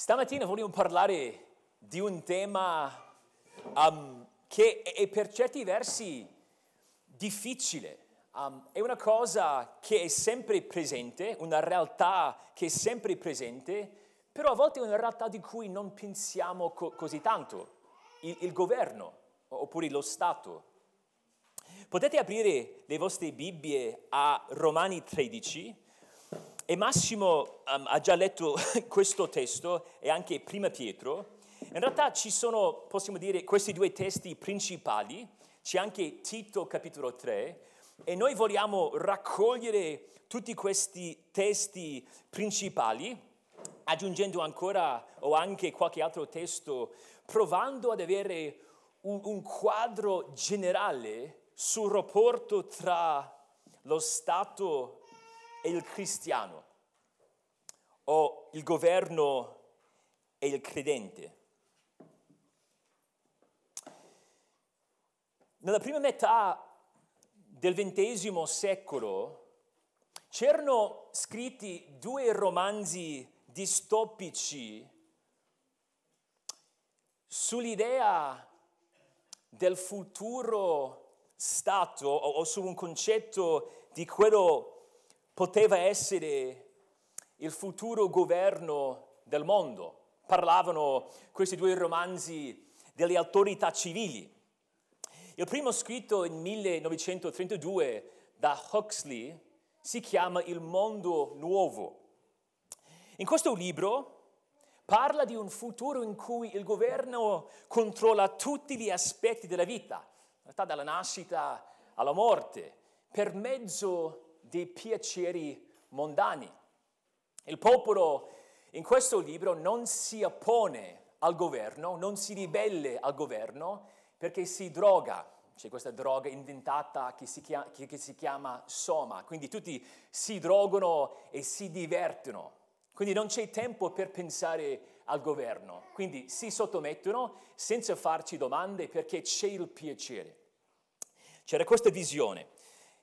Stamattina vogliamo parlare di un tema um, che è per certi versi difficile. Um, è una cosa che è sempre presente, una realtà che è sempre presente, però a volte è una realtà di cui non pensiamo co- così tanto. Il, il governo oppure lo Stato. Potete aprire le vostre Bibbie a Romani 13 e Massimo um, ha già letto questo testo e anche Prima Pietro. In realtà ci sono, possiamo dire, questi due testi principali, c'è anche Tito capitolo 3 e noi vogliamo raccogliere tutti questi testi principali, aggiungendo ancora o anche qualche altro testo, provando ad avere un, un quadro generale sul rapporto tra lo Stato e il cristiano o il governo e il credente. Nella prima metà del XX secolo c'erano scritti due romanzi distopici sull'idea del futuro Stato o, o su un concetto di quello poteva essere il futuro governo del mondo. Parlavano questi due romanzi delle autorità civili. Il primo scritto in 1932 da Huxley si chiama Il mondo nuovo. In questo libro parla di un futuro in cui il governo controlla tutti gli aspetti della vita, dalla nascita alla morte, per mezzo dei piaceri mondani. Il popolo in questo libro non si oppone al governo, non si ribelle al governo perché si droga. C'è questa droga inventata che si, chiama, che si chiama soma, quindi tutti si drogano e si divertono. Quindi non c'è tempo per pensare al governo, quindi si sottomettono senza farci domande perché c'è il piacere. C'era questa visione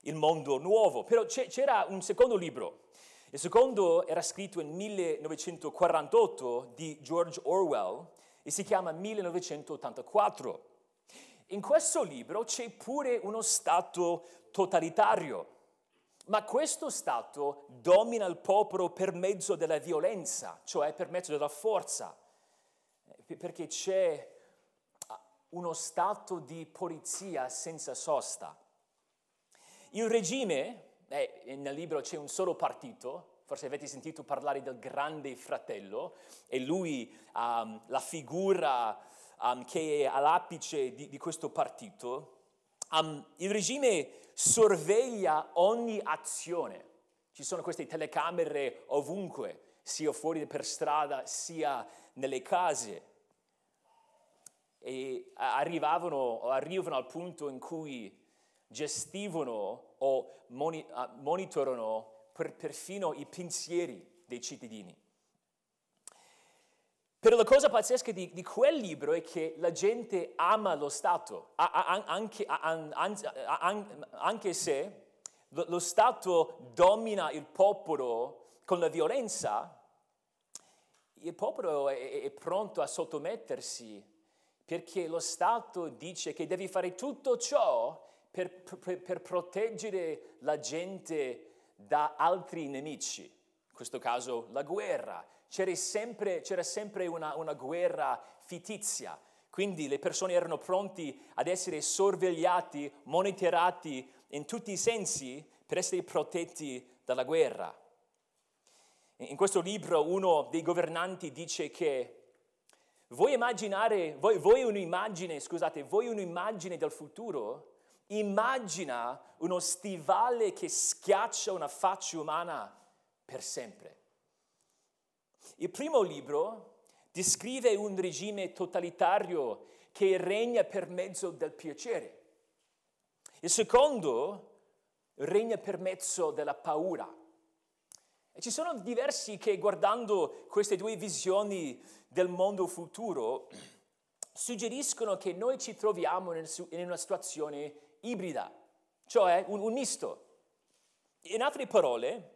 il mondo nuovo. Però c'era un secondo libro. Il secondo era scritto in 1948 di George Orwell e si chiama 1984. In questo libro c'è pure uno Stato totalitario, ma questo Stato domina il popolo per mezzo della violenza, cioè per mezzo della forza, perché c'è uno Stato di polizia senza sosta. Il regime, eh, nel libro c'è un solo partito, forse avete sentito parlare del grande fratello, e lui um, la figura um, che è all'apice di, di questo partito. Um, il regime sorveglia ogni azione. Ci sono queste telecamere ovunque, sia fuori per strada, sia nelle case. E arrivavano, arrivano al punto in cui gestivano o monitorano per, perfino i pensieri dei cittadini. Però la cosa pazzesca di, di, quel libro è che la gente ama lo Stato, anche, anche se lo Stato domina il popolo con la violenza, il popolo è, pronto a sottomettersi perché lo Stato dice che devi fare tutto ciò per, per, per proteggere la gente da altri nemici, in questo caso la guerra. C'era sempre, c'era sempre una, una guerra fittizia, quindi le persone erano pronte ad essere sorvegliati, monitorati in tutti i sensi per essere protetti dalla guerra. In questo libro uno dei governanti dice che vuoi immaginare, vuoi, vuoi un'immagine, scusate, vuoi un'immagine del futuro? Immagina uno stivale che schiaccia una faccia umana per sempre. Il primo libro descrive un regime totalitario che regna per mezzo del piacere. Il secondo regna per mezzo della paura. E ci sono diversi che guardando queste due visioni del mondo futuro suggeriscono che noi ci troviamo in una situazione ibrida, cioè un, un misto. In altre parole,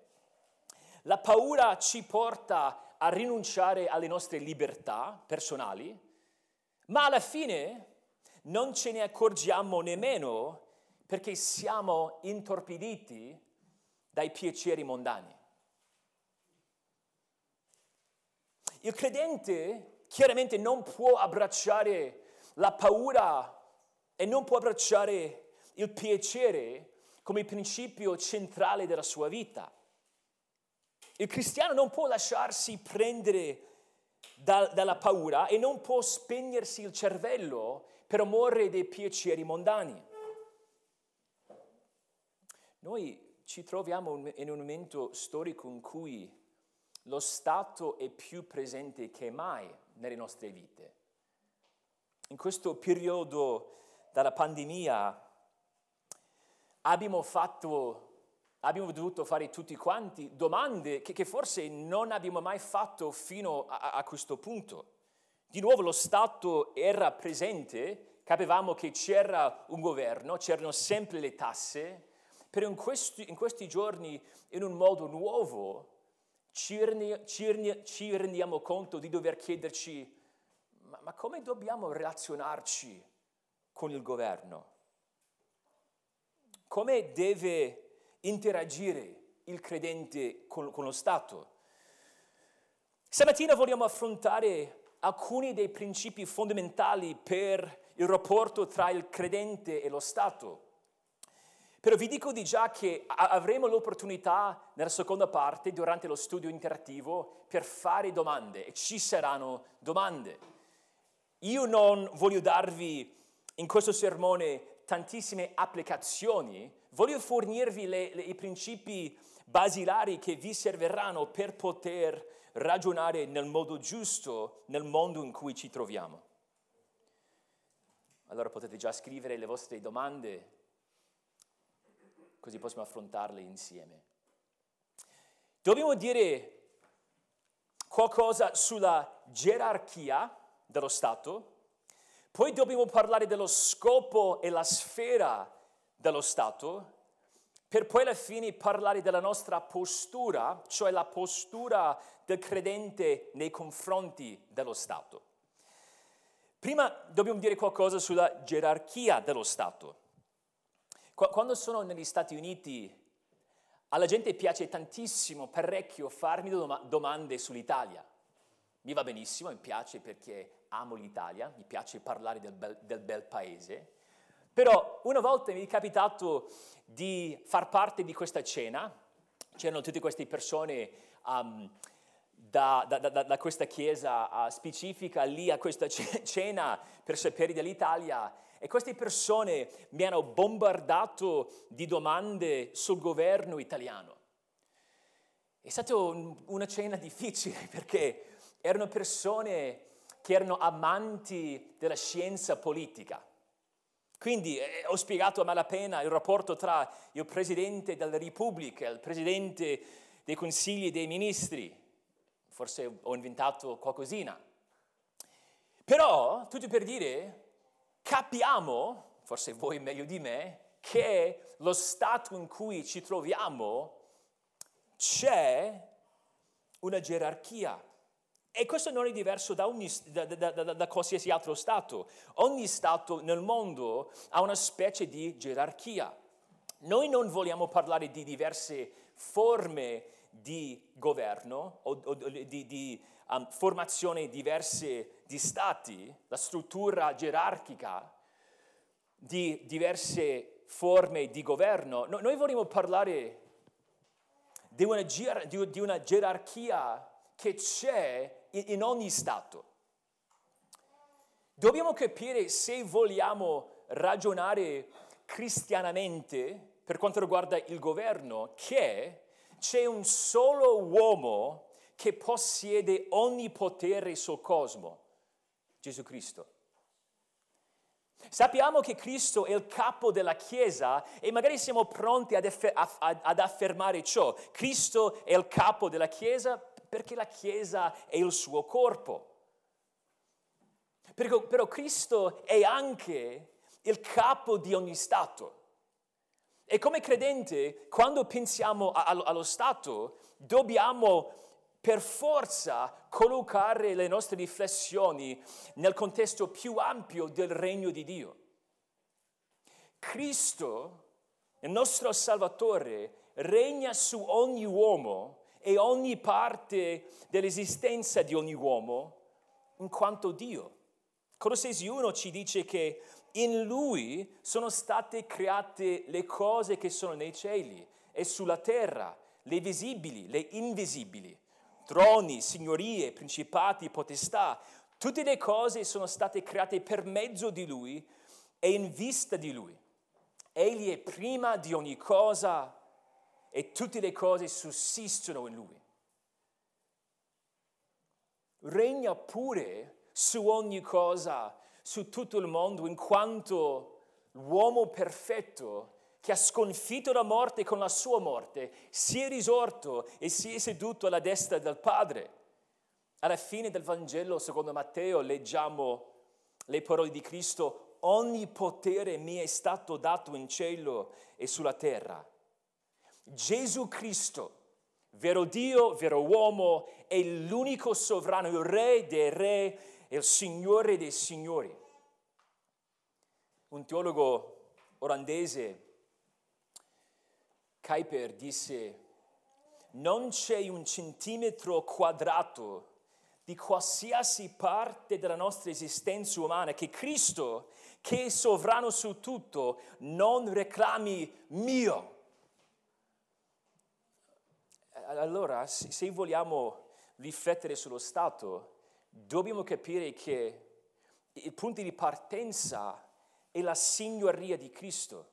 la paura ci porta a rinunciare alle nostre libertà personali, ma alla fine non ce ne accorgiamo nemmeno perché siamo intorpiditi dai piaceri mondani. Il credente chiaramente non può abbracciare la paura e non può abbracciare il piacere come principio centrale della sua vita. Il cristiano non può lasciarsi prendere da, dalla paura e non può spegnersi il cervello per amore dei piaceri mondani. Noi ci troviamo in un momento storico in cui lo Stato è più presente che mai nelle nostre vite. In questo periodo della pandemia abbiamo fatto, abbiamo dovuto fare tutti quanti domande che, che forse non abbiamo mai fatto fino a, a questo punto. Di nuovo lo Stato era presente, capivamo che c'era un governo, c'erano sempre le tasse, però in questi, in questi giorni in un modo nuovo ci, ci, ci rendiamo conto di dover chiederci ma, ma come dobbiamo relazionarci con il governo? Come deve interagire il credente con, con lo Stato? Stamattina vogliamo affrontare alcuni dei principi fondamentali per il rapporto tra il credente e lo Stato. Però vi dico di già che avremo l'opportunità nella seconda parte, durante lo studio interattivo, per fare domande e ci saranno domande. Io non voglio darvi in questo sermone tantissime applicazioni, voglio fornirvi le, le, i principi basilari che vi serviranno per poter ragionare nel modo giusto nel mondo in cui ci troviamo. Allora potete già scrivere le vostre domande, così possiamo affrontarle insieme. Dobbiamo dire qualcosa sulla gerarchia dello Stato, poi dobbiamo parlare dello scopo e la sfera dello Stato, per poi alla fine parlare della nostra postura, cioè la postura del credente nei confronti dello Stato. Prima dobbiamo dire qualcosa sulla gerarchia dello Stato. Quando sono negli Stati Uniti, alla gente piace tantissimo, parecchio, farmi domande sull'Italia. Mi va benissimo, mi piace perché amo l'Italia, mi piace parlare del bel, del bel paese, però una volta mi è capitato di far parte di questa cena, c'erano tutte queste persone um, da, da, da, da, questa chiesa uh, specifica lì a questa cena per sapere dell'Italia e queste persone mi hanno bombardato di domande sul governo italiano. È stata un, una cena difficile perché erano persone che erano amanti della scienza politica. Quindi eh, ho spiegato a malapena il rapporto tra il Presidente della Repubblica e il Presidente dei Consigli dei Ministri. Forse ho inventato qualcosina. Però, tutto per dire, capiamo, forse voi meglio di me, che lo stato in cui ci troviamo c'è una gerarchia e questo non è diverso da, ogni, da, da, da, qualsiasi altro Stato. Ogni Stato nel mondo ha una specie di gerarchia. Noi non vogliamo parlare di diverse forme di governo o, o di, di um, formazione diverse di stati, la struttura gerarchica di diverse forme di governo. No, noi vogliamo parlare di una, di una gerarchia che c'è in ogni Stato. Dobbiamo capire se vogliamo ragionare cristianamente per quanto riguarda il governo, che c'è un solo uomo che possiede ogni potere sul cosmo, Gesù Cristo. Sappiamo che Cristo è il capo della Chiesa e magari siamo pronti ad, affermare ciò. Cristo è il capo della Chiesa perché la Chiesa è il suo corpo. Però, però Cristo è anche il capo di ogni Stato. E come credente, quando pensiamo allo Stato, dobbiamo per forza collocare le nostre riflessioni nel contesto più ampio del regno di Dio. Cristo, il nostro Salvatore, regna su ogni uomo e ogni parte dell'esistenza di ogni uomo in quanto Dio. Colossesi 1 ci dice che in Lui sono state create le cose che sono nei cieli e sulla terra, le visibili, le invisibili, troni, signorie, principati, potestà. Tutte le cose sono state create per mezzo di Lui e in vista di Lui. Egli è prima di ogni cosa e tutte le cose sussistono in Lui. Regna pure su ogni cosa, su tutto il mondo, in quanto l'uomo perfetto che ha sconfitto la morte con la sua morte, si è risorto e si è seduto alla destra del Padre. Alla fine del Vangelo, secondo Matteo, leggiamo le parole di Cristo, ogni potere mi è stato dato in cielo e sulla terra. Gesù Cristo, vero Dio, vero uomo, è l'unico sovrano, il re dei re, il Signore dei signori. Un teologo olandese, Kuiper, disse, non c'è un centimetro quadrato di qualsiasi parte della nostra esistenza umana che Cristo, che è sovrano su tutto, non reclami mio. Allora, se vogliamo riflettere sullo Stato, dobbiamo capire che il punto di partenza è la signoria di Cristo.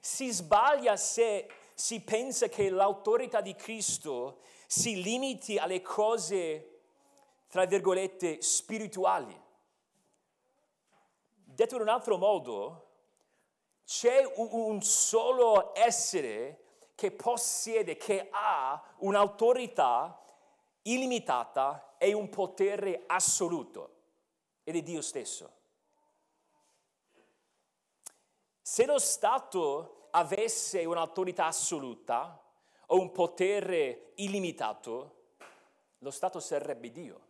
Si sbaglia se si pensa che l'autorità di Cristo si limiti alle cose, tra virgolette, spirituali. Detto in un altro modo, c'è un solo essere che possiede, che ha un'autorità illimitata e un potere assoluto, ed è Dio stesso. Se lo Stato avesse un'autorità assoluta o un potere illimitato, lo Stato sarebbe Dio.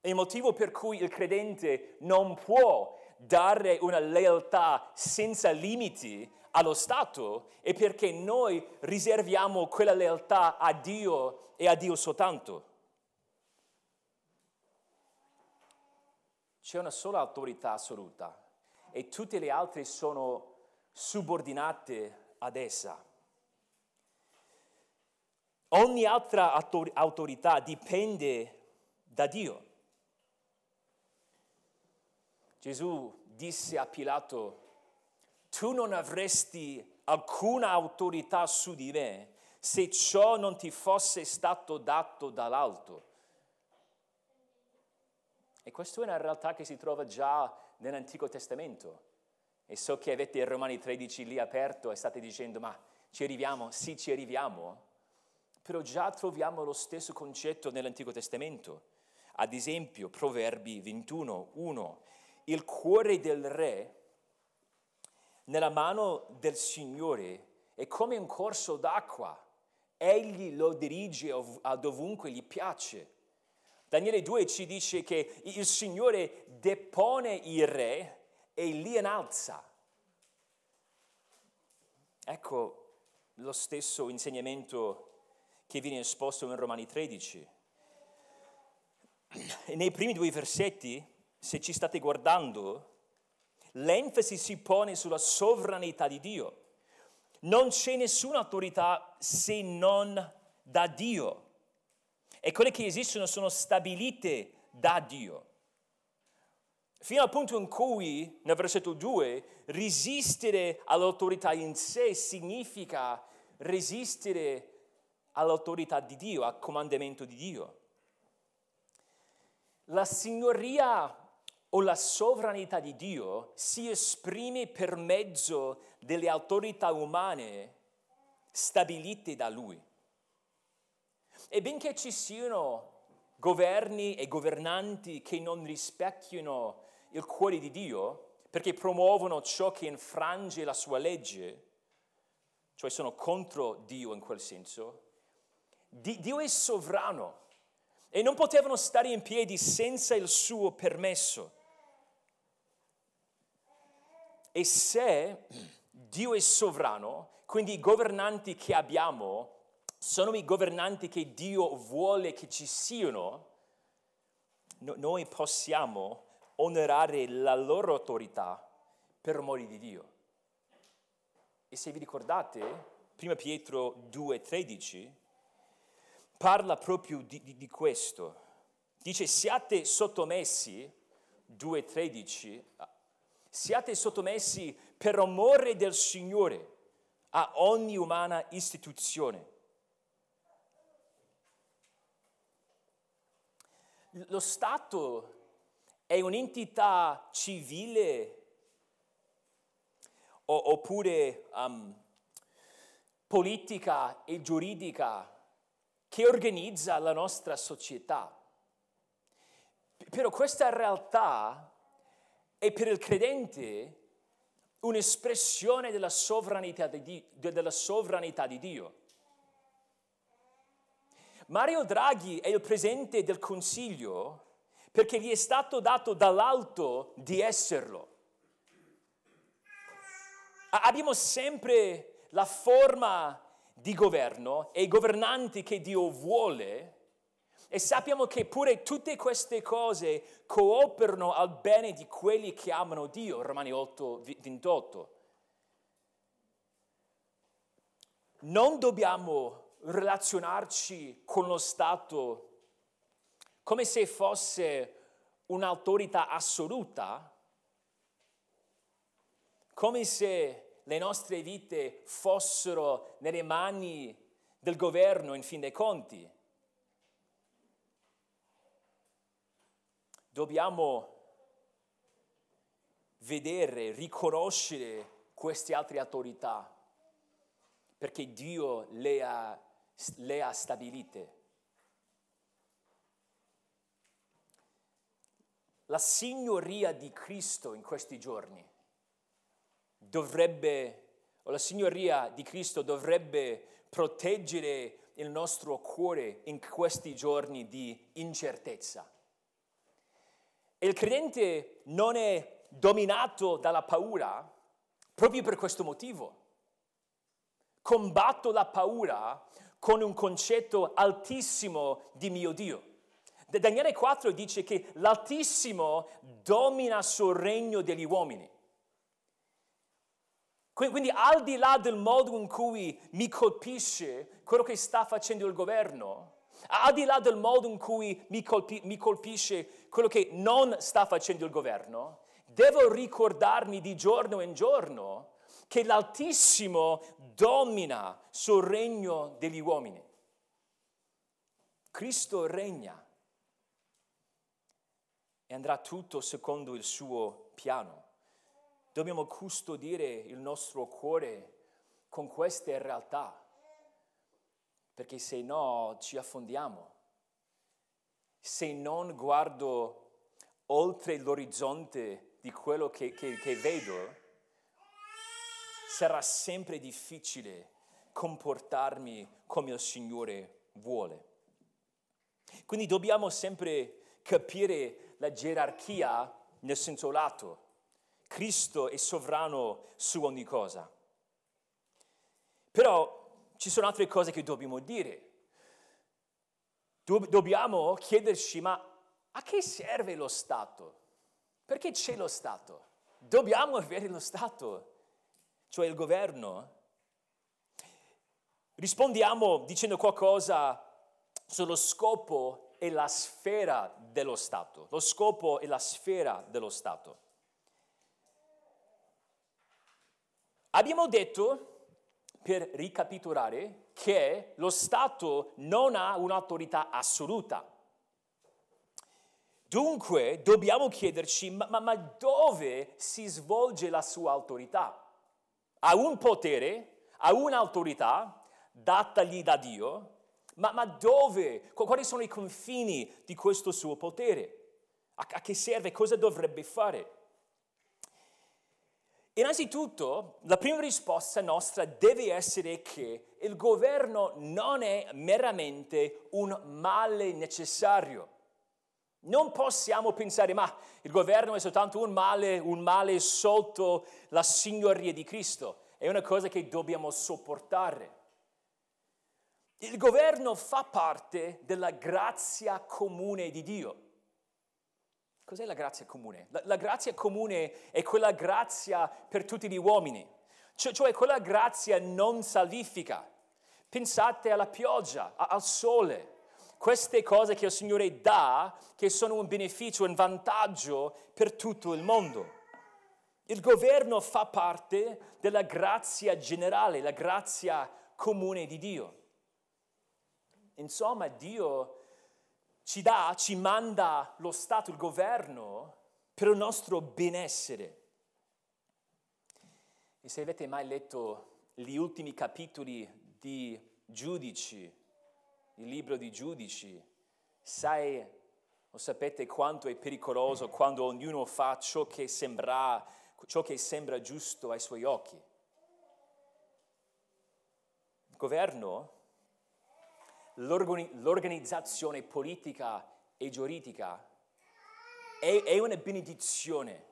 È il motivo per cui il credente non può dare una lealtà senza limiti allo Stato è perché noi riserviamo quella lealtà a Dio e a Dio soltanto. C'è una sola autorità assoluta e tutte le altre sono subordinate ad essa. Ogni altra autorità dipende da Dio. Gesù disse a Pilato, tu non avresti alcuna autorità su di me se ciò non ti fosse stato dato dall'alto. E questa è una realtà che si trova già nell'Antico Testamento. E so che avete il Romani 13 lì aperto e state dicendo, ma ci arriviamo? Sì, ci arriviamo. Però già troviamo lo stesso concetto nell'Antico Testamento. Ad esempio, Proverbi 21, 1. Il cuore del re nella mano del Signore è come un corso d'acqua. Egli lo dirige a dovunque gli piace. Daniele 2 ci dice che il Signore depone il re e li innalza. Ecco lo stesso insegnamento che viene esposto in Romani 13. E nei primi due versetti, se ci state guardando, l'enfasi si pone sulla sovranità di Dio. Non c'è nessuna autorità se non da Dio. E quelle che esistono sono stabilite da Dio. Fino al punto in cui, nel versetto 2, resistere all'autorità in sé significa resistere all'autorità di Dio, al comandamento di Dio. La signoria o la sovranità di Dio si esprime per mezzo delle autorità umane stabilite da Lui. E benché ci siano governi e governanti che non rispecchiano il cuore di Dio, perché promuovono ciò che infrange la sua legge, cioè sono contro Dio in quel senso, Dio è sovrano e non potevano stare in piedi senza il suo permesso. E se Dio è sovrano, quindi i governanti che abbiamo sono i governanti che Dio vuole che ci siano, no, noi possiamo onorare la loro autorità per amore di Dio. E se vi ricordate, 1 Pietro 2,13 parla proprio di, di, di questo. Dice siate sottomessi, 2,13, siate sottomessi per amore del Signore a ogni umana istituzione. Lo Stato è un'entità civile oppure um, politica e giuridica che organizza la nostra società. Però questa realtà è per il credente un'espressione della sovranità di, della sovranità di Dio. Mario Draghi è il presidente del Consiglio perché gli è stato dato dall'alto di esserlo. Abbiamo sempre la forma di governo e i governanti che Dio vuole e sappiamo che pure tutte queste cose cooperano al bene di quelli che amano Dio, Romani 8, 28. Non dobbiamo relazionarci con lo Stato come se fosse un'autorità assoluta, come se le nostre vite fossero nelle mani del governo in fin dei conti. Dobbiamo vedere, riconoscere queste altre autorità perché Dio le ha, le ha stabilite. La signoria di Cristo in questi giorni dovrebbe, o la signoria di Cristo dovrebbe proteggere il nostro cuore in questi giorni di incertezza. Il credente non è dominato dalla paura proprio per questo motivo. Combatto la paura con un concetto altissimo di mio Dio. Daniele 4 dice che l'Altissimo domina sul regno degli uomini. Quindi al di là del modo in cui mi colpisce quello che sta facendo il governo, al di là del modo in cui mi, colpi, mi colpisce quello che non sta facendo il governo, devo ricordarmi di giorno in giorno che l'Altissimo domina sul regno degli uomini. Cristo regna e andrà tutto secondo il suo piano. Dobbiamo custodire il nostro cuore con queste realtà, perché se no ci affondiamo. Se non guardo oltre l'orizzonte di quello che, che, che vedo, sarà sempre difficile comportarmi come il Signore vuole. Quindi dobbiamo sempre capire la gerarchia nel senso lato. Cristo è sovrano su ogni cosa. Però ci sono altre cose che dobbiamo dire. Dobbiamo chiederci, ma a che serve lo Stato? Perché c'è lo Stato? Dobbiamo avere lo Stato, cioè il governo. Rispondiamo dicendo qualcosa sullo scopo e la sfera dello Stato. Lo scopo e la sfera dello Stato. Abbiamo detto, per ricapitolare, che lo Stato non ha un'autorità assoluta. Dunque dobbiamo chiederci, ma, ma, ma dove si svolge la sua autorità? Ha un potere, ha un'autorità datagli da Dio, ma, ma, dove? Quali sono i confini di questo suo potere? A, a che serve? Cosa dovrebbe fare? Innanzitutto, la prima risposta nostra deve essere che il governo non è meramente un male necessario. Non possiamo pensare, ma il governo è soltanto un male, un male sotto la signoria di Cristo. È una cosa che dobbiamo sopportare. Il governo fa parte della grazia comune di Dio. Cos'è la grazia comune? La, la, grazia comune è quella grazia per tutti gli uomini, cioè, cioè quella grazia non salvifica. Pensate alla pioggia, a, al sole, queste cose che il Signore dà, che sono un beneficio, un vantaggio per tutto il mondo. Il governo fa parte della grazia generale, la grazia comune di Dio. Insomma, Dio ci dà, ci manda lo Stato, il governo, per il nostro benessere. E se avete mai letto gli ultimi capitoli di Giudici, il libro di Giudici, sai o sapete quanto è pericoloso quando ognuno fa ciò che sembra, ciò che sembra giusto ai suoi occhi. Il governo l'organizzazione politica e giuridica è, è una benedizione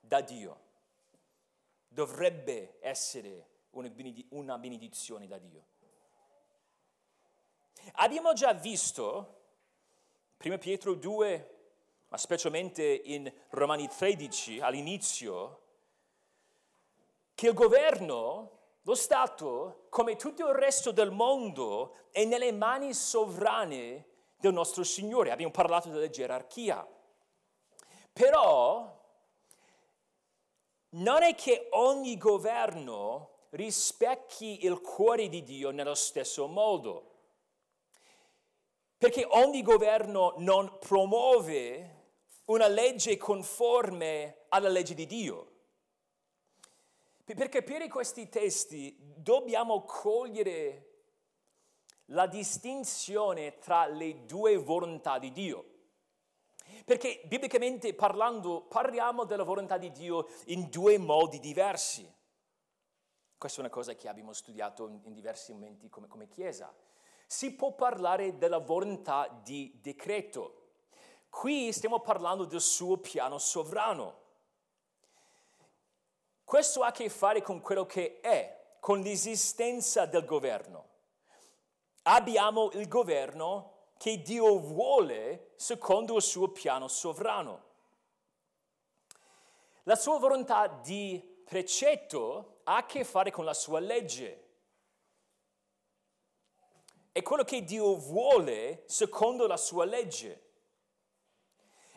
da Dio. Dovrebbe essere una benedizione da Dio. Abbiamo già visto, 1 Pietro 2, ma specialmente in Romani 13 all'inizio, che il governo lo Stato, come tutto il resto del mondo, è nelle mani sovrane del nostro Signore. Abbiamo parlato della gerarchia. Però non è che ogni governo rispecchi il cuore di Dio nello stesso modo. Perché ogni governo non promuove una legge conforme alla legge di Dio. Per capire questi testi dobbiamo cogliere la distinzione tra le due volontà di Dio. Perché biblicamente parlando parliamo della volontà di Dio in due modi diversi. Questa è una cosa che abbiamo studiato in diversi momenti come, come Chiesa. Si può parlare della volontà di decreto. Qui stiamo parlando del suo piano sovrano. Questo ha a che fare con quello che è, con l'esistenza del governo. Abbiamo il governo che Dio vuole secondo il suo piano sovrano. La sua volontà di precetto ha a che fare con la sua legge. È quello che Dio vuole secondo la sua legge.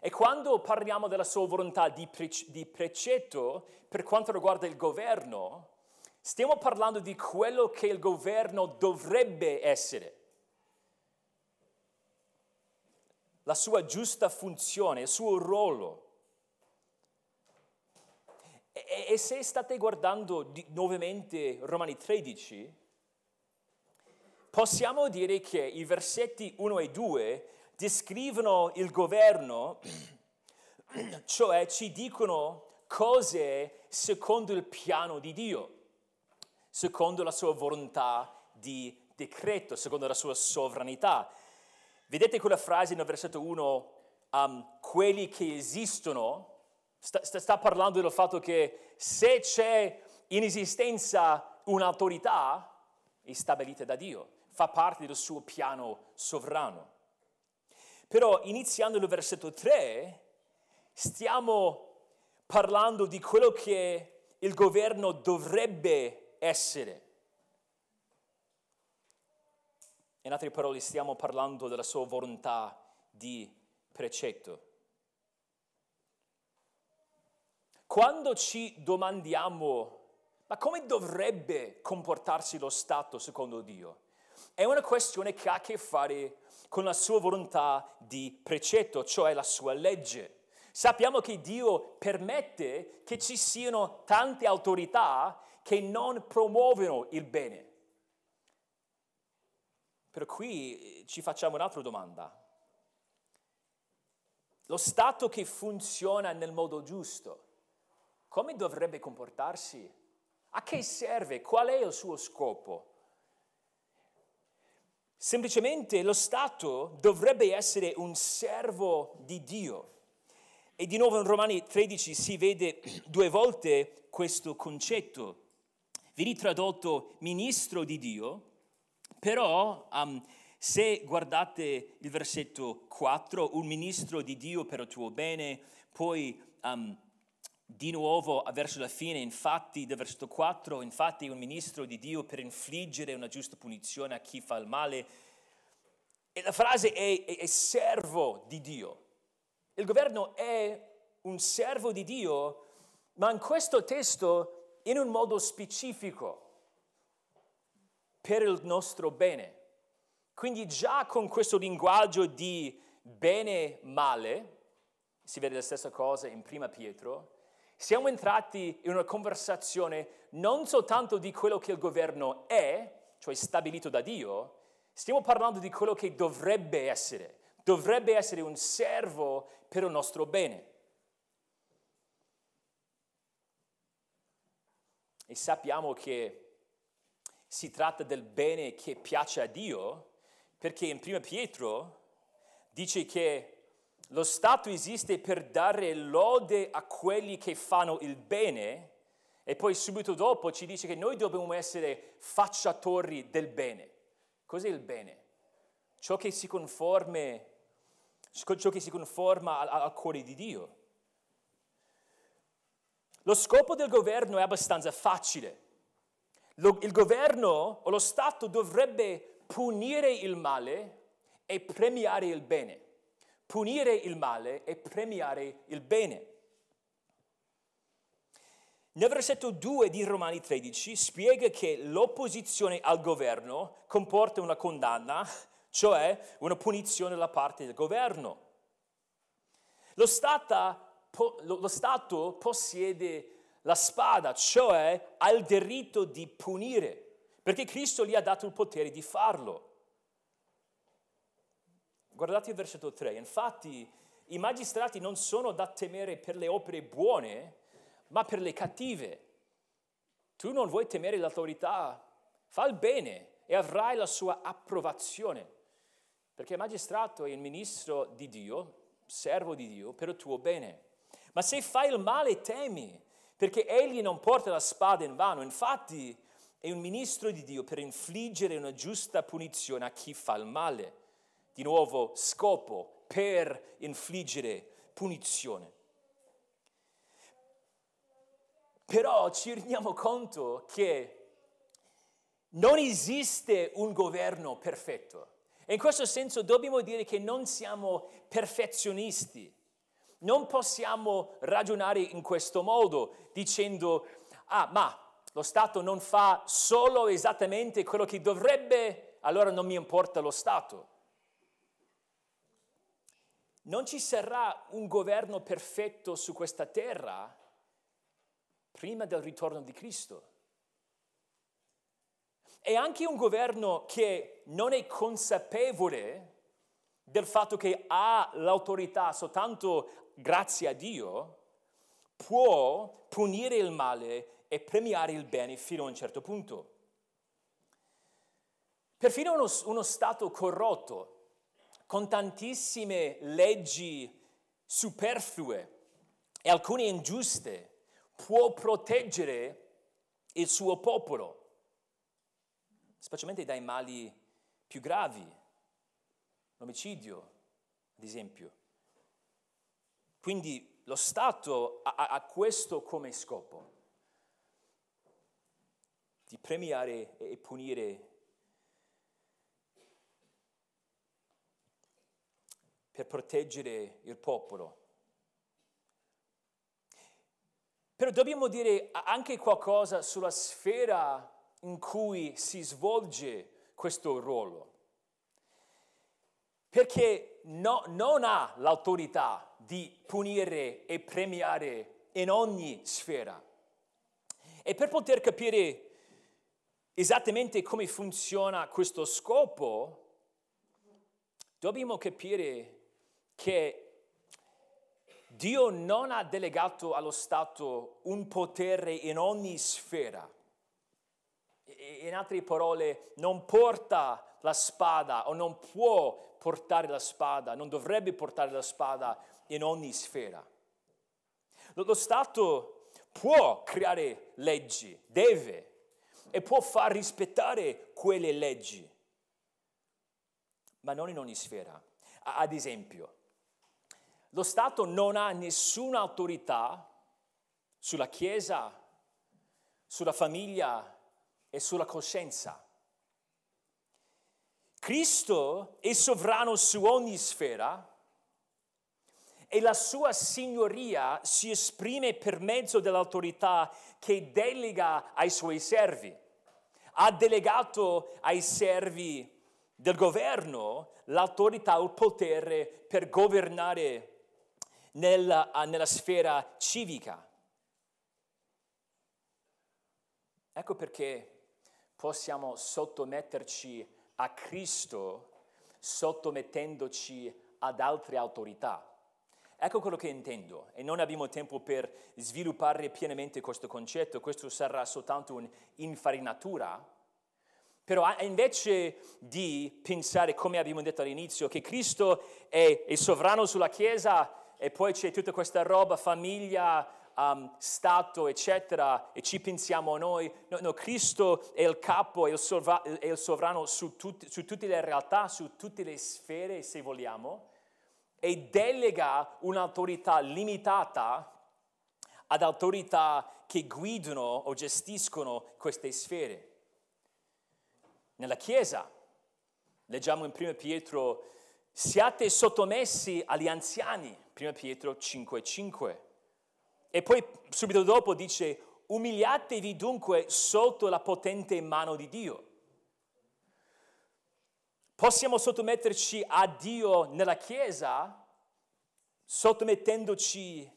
E quando parliamo della sua volontà di, pre- di precetto per quanto riguarda il governo, stiamo parlando di quello che il governo dovrebbe essere. La sua giusta funzione, il suo ruolo. E, e se state guardando di, nuovamente Romani 13, possiamo dire che i versetti 1 e 2 descrivono il governo, cioè ci dicono cose secondo il piano di Dio, secondo la sua volontà di decreto, secondo la sua sovranità. Vedete quella frase nel versetto 1, um, quelli che esistono, sta, sta parlando del fatto che se c'è in esistenza un'autorità, è stabilita da Dio, fa parte del suo piano sovrano. Però iniziando il versetto 3, stiamo parlando di quello che il governo dovrebbe essere. In altre parole, stiamo parlando della sua volontà di precetto. Quando ci domandiamo, ma come dovrebbe comportarsi lo Stato secondo Dio? È una questione che ha a che fare con la sua volontà di precetto, cioè la sua legge. Sappiamo che Dio permette che ci siano tante autorità che non promuovono il bene. Per cui eh, ci facciamo un'altra domanda. Lo Stato che funziona nel modo giusto, come dovrebbe comportarsi? A che serve? Qual è il suo scopo? Semplicemente lo Stato dovrebbe essere un servo di Dio. E di nuovo in Romani 13 si vede due volte questo concetto. Vieni tradotto ministro di Dio, però um, se guardate il versetto 4, un ministro di Dio per il tuo bene, poi um, di nuovo verso la fine, infatti, del versetto 4, infatti un ministro di Dio per infliggere una giusta punizione a chi fa il male. E la frase è, è, è servo di Dio. Il governo è un servo di Dio, ma in questo testo in un modo specifico, per il nostro bene. Quindi già con questo linguaggio di bene-male, si vede la stessa cosa in Prima Pietro, siamo entrati in una conversazione non soltanto di quello che il governo è, cioè stabilito da Dio, stiamo parlando di quello che dovrebbe essere. Dovrebbe essere un servo per il nostro bene. E sappiamo che si tratta del bene che piace a Dio, perché in 1 Pietro dice che lo Stato esiste per dare lode a quelli che fanno il bene e poi subito dopo ci dice che noi dobbiamo essere facciatori del bene. Cos'è il bene? Ciò che si, conforme, ciò che si conforma al, al cuore di Dio. Lo scopo del governo è abbastanza facile. Lo, il governo o lo Stato dovrebbe punire il male e premiare il bene punire il male e premiare il bene. Nel versetto 2 di Romani 13 spiega che l'opposizione al governo comporta una condanna, cioè una punizione da parte del governo. Lo, stata, lo Stato possiede la spada, cioè ha il diritto di punire, perché Cristo gli ha dato il potere di farlo. Guardate il versetto 3. Infatti i magistrati non sono da temere per le opere buone, ma per le cattive. Tu non vuoi temere l'autorità, fa il bene e avrai la sua approvazione, perché il magistrato è il ministro di Dio, servo di Dio, per il tuo bene. Ma se fai il male temi, perché egli non porta la spada in vano, infatti è un ministro di Dio per infliggere una giusta punizione a chi fa il male di nuovo scopo per infliggere punizione. Però ci rendiamo conto che non esiste un governo perfetto. E in questo senso dobbiamo dire che non siamo perfezionisti. Non possiamo ragionare in questo modo dicendo, ah, ma lo Stato non fa solo esattamente quello che dovrebbe, allora non mi importa lo Stato non ci sarà un governo perfetto su questa terra prima del ritorno di Cristo. E anche un governo che non è consapevole del fatto che ha l'autorità soltanto grazie a Dio, può punire il male e premiare il bene fino a un certo punto. Perfino uno, uno Stato corrotto con tantissime leggi superflue e alcune ingiuste, può proteggere il suo popolo, specialmente dai mali più gravi, l'omicidio, ad esempio. Quindi lo Stato ha, ha questo come scopo, di premiare e punire per proteggere il popolo. Però dobbiamo dire anche qualcosa sulla sfera in cui si svolge questo ruolo. Perché no, non ha l'autorità di punire e premiare in ogni sfera. E per poter capire esattamente come funziona questo scopo, dobbiamo capire che Dio non ha delegato allo Stato un potere in ogni sfera. In altre parole, non porta la spada o non può portare la spada, non dovrebbe portare la spada in ogni sfera. Lo Stato può creare leggi, deve, e può far rispettare quelle leggi, ma non in ogni sfera. Ad esempio, lo Stato non ha nessuna autorità sulla Chiesa, sulla famiglia e sulla coscienza. Cristo è sovrano su ogni sfera e la sua signoria si esprime per mezzo dell'autorità che delega ai suoi servi. Ha delegato ai servi del governo l'autorità o il potere per governare nella, nella sfera civica. Ecco perché possiamo sottometterci a Cristo sottomettendoci ad altre autorità. Ecco quello che intendo e non abbiamo tempo per sviluppare pienamente questo concetto, questo sarà soltanto un'infarinatura. Però invece di pensare, come abbiamo detto all'inizio, che Cristo è, è sovrano sulla Chiesa e poi c'è tutta questa roba, famiglia, um, Stato, eccetera, e ci pensiamo noi. No, no Cristo è il capo, è il, sovra- è il sovrano su, tut- su tutte le realtà, su tutte le sfere, se vogliamo, e delega un'autorità limitata ad autorità che guidano o gestiscono queste sfere. Nella Chiesa, leggiamo in 1 Pietro, siate sottomessi agli anziani 1 Pietro 5,5. E poi subito dopo dice, umiliatevi dunque sotto la potente mano di Dio. Possiamo sottometterci a Dio nella Chiesa sottomettendoci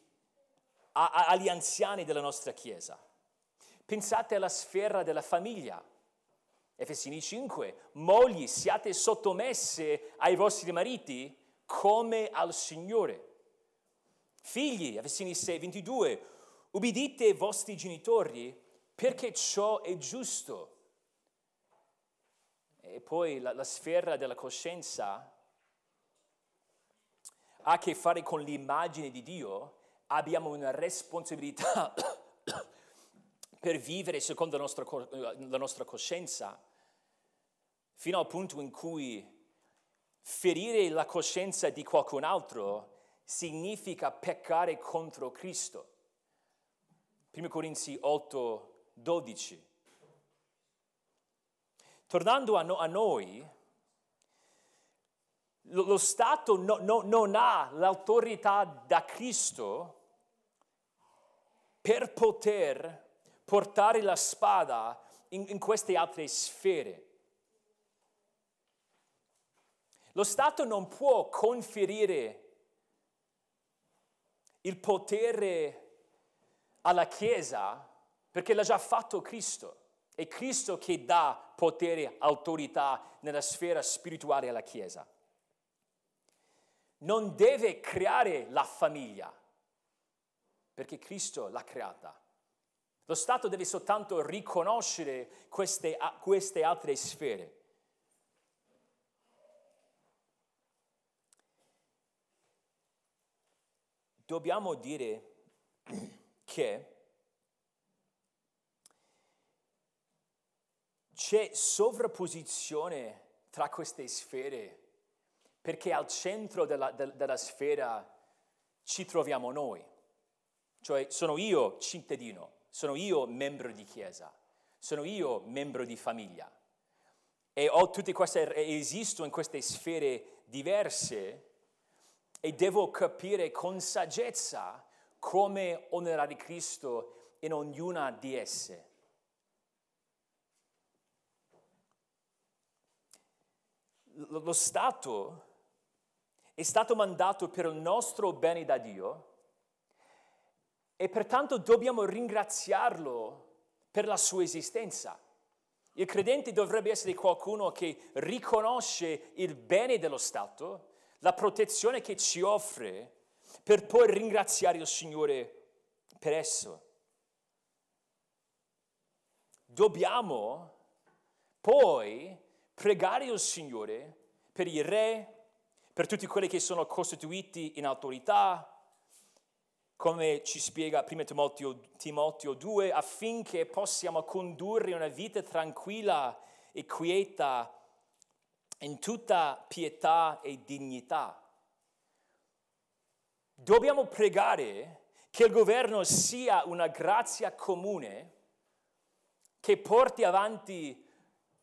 a, a, agli anziani della nostra Chiesa. Pensate alla sfera della famiglia. Efesini 5, mogli siate sottomesse ai vostri mariti come al Signore. Figli, Efesini 6, 22, ubbidite ai vostri genitori perché ciò è giusto. E poi la, la sfera della coscienza ha a che fare con l'immagine di Dio, abbiamo una responsabilità per vivere secondo la nostra, la nostra coscienza, fino al punto in cui ferire la coscienza di qualcun altro significa peccare contro Cristo. 1 Corinzi 8, 12. Tornando a, no, a noi, lo, lo Stato no, no, non ha l'autorità da Cristo per poter portare la spada in, in queste altre sfere. Lo Stato non può conferire il potere alla Chiesa perché l'ha già fatto Cristo. È Cristo che dà potere, autorità nella sfera spirituale alla Chiesa. Non deve creare la famiglia perché Cristo l'ha creata. Lo Stato deve soltanto riconoscere queste, queste altre sfere. Dobbiamo dire che c'è sovrapposizione tra queste sfere perché al centro della, della sfera ci troviamo noi. Cioè sono io cittadino, sono io membro di chiesa, sono io membro di famiglia. E ho tutte queste, esisto in queste sfere diverse e devo capire con saggezza come onorare Cristo in ognuna di esse. Lo Stato è stato mandato per il nostro bene da Dio e pertanto dobbiamo ringraziarlo per la sua esistenza. Il credente dovrebbe essere qualcuno che riconosce il bene dello Stato la protezione che ci offre per poi ringraziare il Signore per esso. Dobbiamo poi pregare il Signore per i re, per tutti quelli che sono costituiti in autorità, come ci spiega 1 Timoteo, Timoteo 2, affinché possiamo condurre una vita tranquilla e quieta in tutta pietà e dignità. Dobbiamo pregare che il governo sia una grazia comune che porti avanti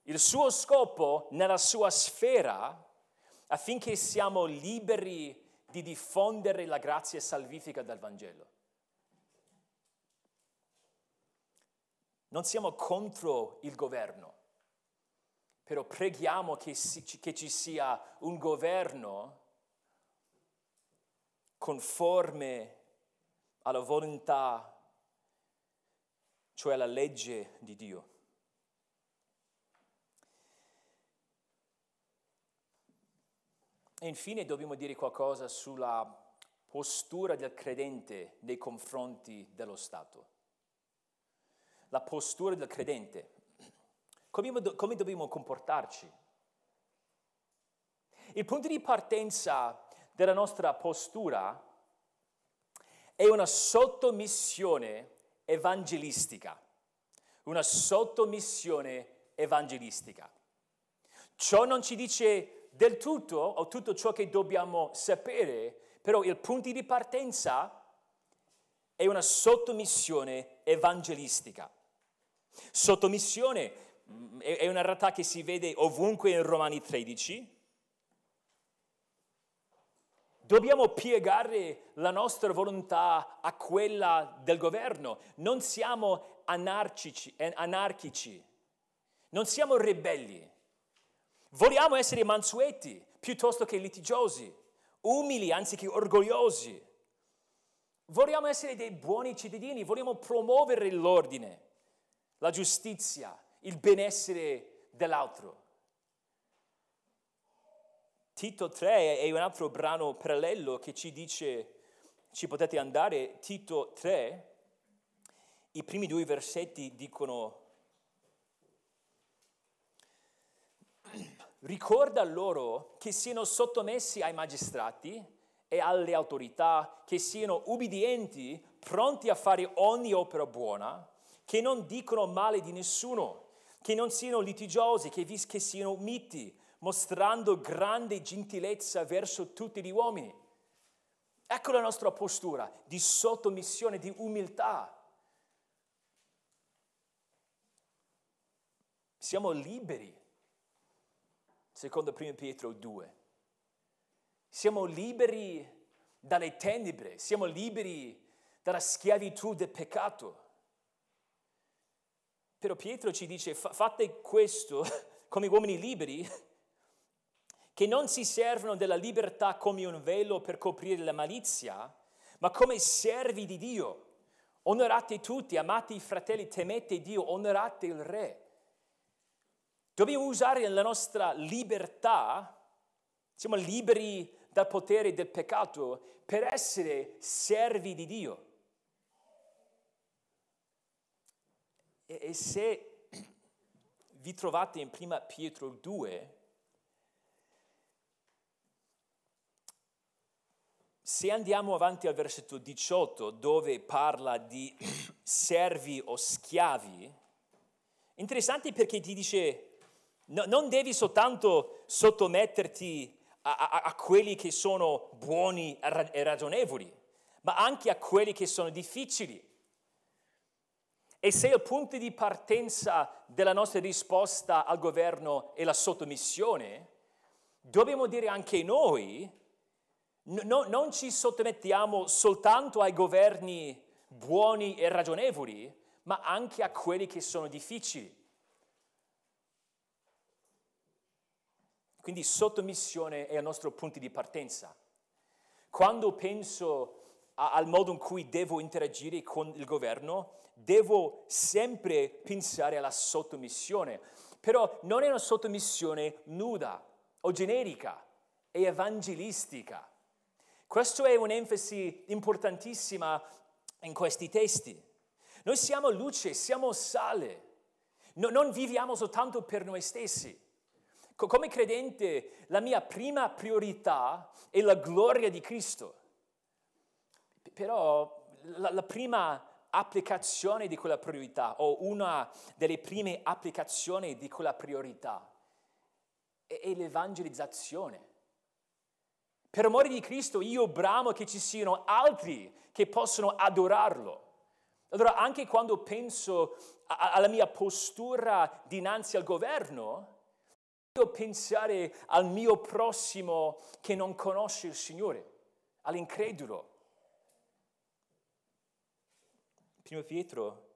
il suo scopo nella sua sfera affinché siamo liberi di diffondere la grazia salvifica del Vangelo. Non siamo contro il governo, però preghiamo che, si, che ci sia un governo conforme alla volontà, cioè alla legge di Dio. E infine dobbiamo dire qualcosa sulla postura del credente nei confronti dello Stato. La postura del credente. Come, come dobbiamo comportarci? Il punto di partenza della nostra postura è una sottomissione evangelistica. Una sottomissione evangelistica. Ciò non ci dice del tutto o tutto ciò che dobbiamo sapere, però il punto di partenza è una sottomissione evangelistica. Sottomissione è una realtà che si vede ovunque in Romani 13. Dobbiamo piegare la nostra volontà a quella del governo. Non siamo anarchici, anarchici. non siamo ribelli. Vogliamo essere mansueti piuttosto che litigiosi, umili anziché orgogliosi. Vogliamo essere dei buoni cittadini, vogliamo promuovere l'ordine, la giustizia, il benessere dell'altro. Tito 3 è un altro brano parallelo che ci dice, ci potete andare, Tito 3, i primi due versetti dicono ricorda loro che siano sottomessi ai magistrati e alle autorità, che siano ubbidienti, pronti a fare ogni opera buona, che non dicono male di nessuno, che non siano litigiosi, che, che siano miti, mostrando grande gentilezza verso tutti gli uomini. Ecco la nostra postura di sottomissione, di umiltà. Siamo liberi secondo 1 Pietro 2. Siamo liberi dalle tenebre, siamo liberi dalla schiavitù del peccato. Però Pietro ci dice fate questo come uomini liberi che non si servono della libertà come un velo per coprire la malizia, ma come servi di Dio. Onorate tutti, amate i fratelli, temete Dio, onorate il Re. Dobbiamo usare la nostra libertà, siamo liberi dal potere del peccato, per essere servi di Dio. E, e se vi trovate in prima Pietro 2, se andiamo avanti al versetto 18 dove parla di servi o schiavi, interessante perché ti dice No, non devi soltanto sottometterti a, a, a, quelli che sono buoni e ragionevoli, ma anche a quelli che sono difficili. E se il punto di partenza della nostra risposta al governo è la sottomissione, dobbiamo dire anche noi, no, non ci sottomettiamo soltanto ai governi buoni e ragionevoli, ma anche a quelli che sono difficili. Quindi sottomissione è il nostro punto di partenza. Quando penso a, al modo in cui devo interagire con il governo, devo sempre pensare alla sottomissione. Però non è una sottomissione nuda o generica, è evangelistica. Questa è un'enfasi importantissima in questi testi. Noi siamo luce, siamo sale. No, non viviamo soltanto per noi stessi. Come credente, la mia prima priorità è la gloria di Cristo. Però la, la prima applicazione di quella priorità o una delle prime applicazioni di quella priorità è, l'evangelizzazione. Per amore di Cristo io bramo che ci siano altri che possono adorarlo. Allora anche quando penso alla mia postura dinanzi al governo, devo pensare al mio prossimo che non conosce il Signore, all'incredulo. Primo Pietro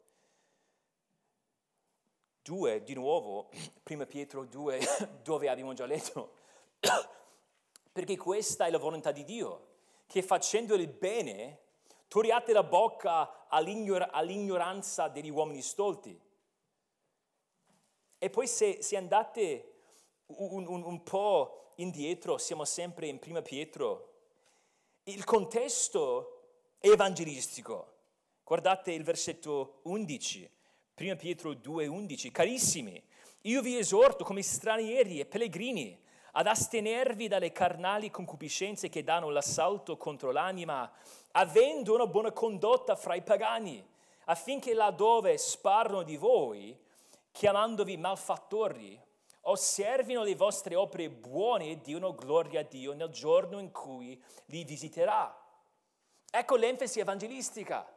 2, di nuovo, Primo Pietro 2, dove abbiamo già letto, perché questa è la volontà di Dio, che facendo il bene togliate la bocca all'ignor- all'ignoranza degli uomini stolti. E poi se, se andate un, un, un po' indietro, siamo sempre in Prima Pietro, il contesto evangelistico. Guardate il versetto 11, 1 Pietro 2,11. Carissimi, io vi esorto come stranieri e pellegrini ad astenervi dalle carnali concupiscenze che danno l'assalto contro l'anima, avendo una buona condotta fra i pagani, affinché laddove sparano di voi, chiamandovi malfattori, osservino le vostre opere buone e diano gloria a Dio nel giorno in cui li visiterà. Ecco l'enfasi evangelistica.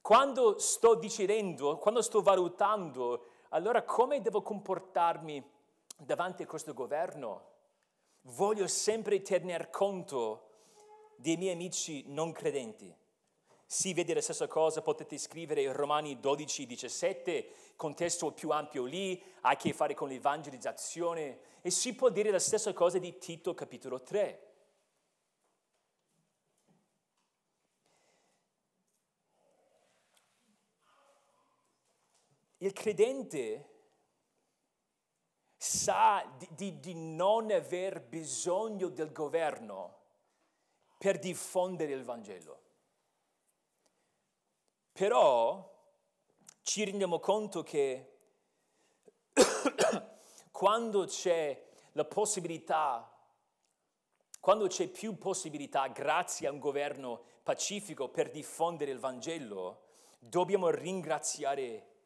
Quando sto decidendo, quando sto valutando, allora come devo comportarmi davanti a questo governo? Voglio sempre tener conto dei miei amici non credenti. Si vede la stessa cosa, potete scrivere Romani 12, 17, contesto più ampio lì, ha a che fare con l'evangelizzazione e si può dire la stessa cosa di Tito capitolo 3. Il credente sa di, di, di, non aver bisogno del governo per diffondere il Vangelo. Però ci rendiamo conto che quando c'è la possibilità, quando c'è più possibilità grazie a un governo pacifico per diffondere il Vangelo, dobbiamo ringraziare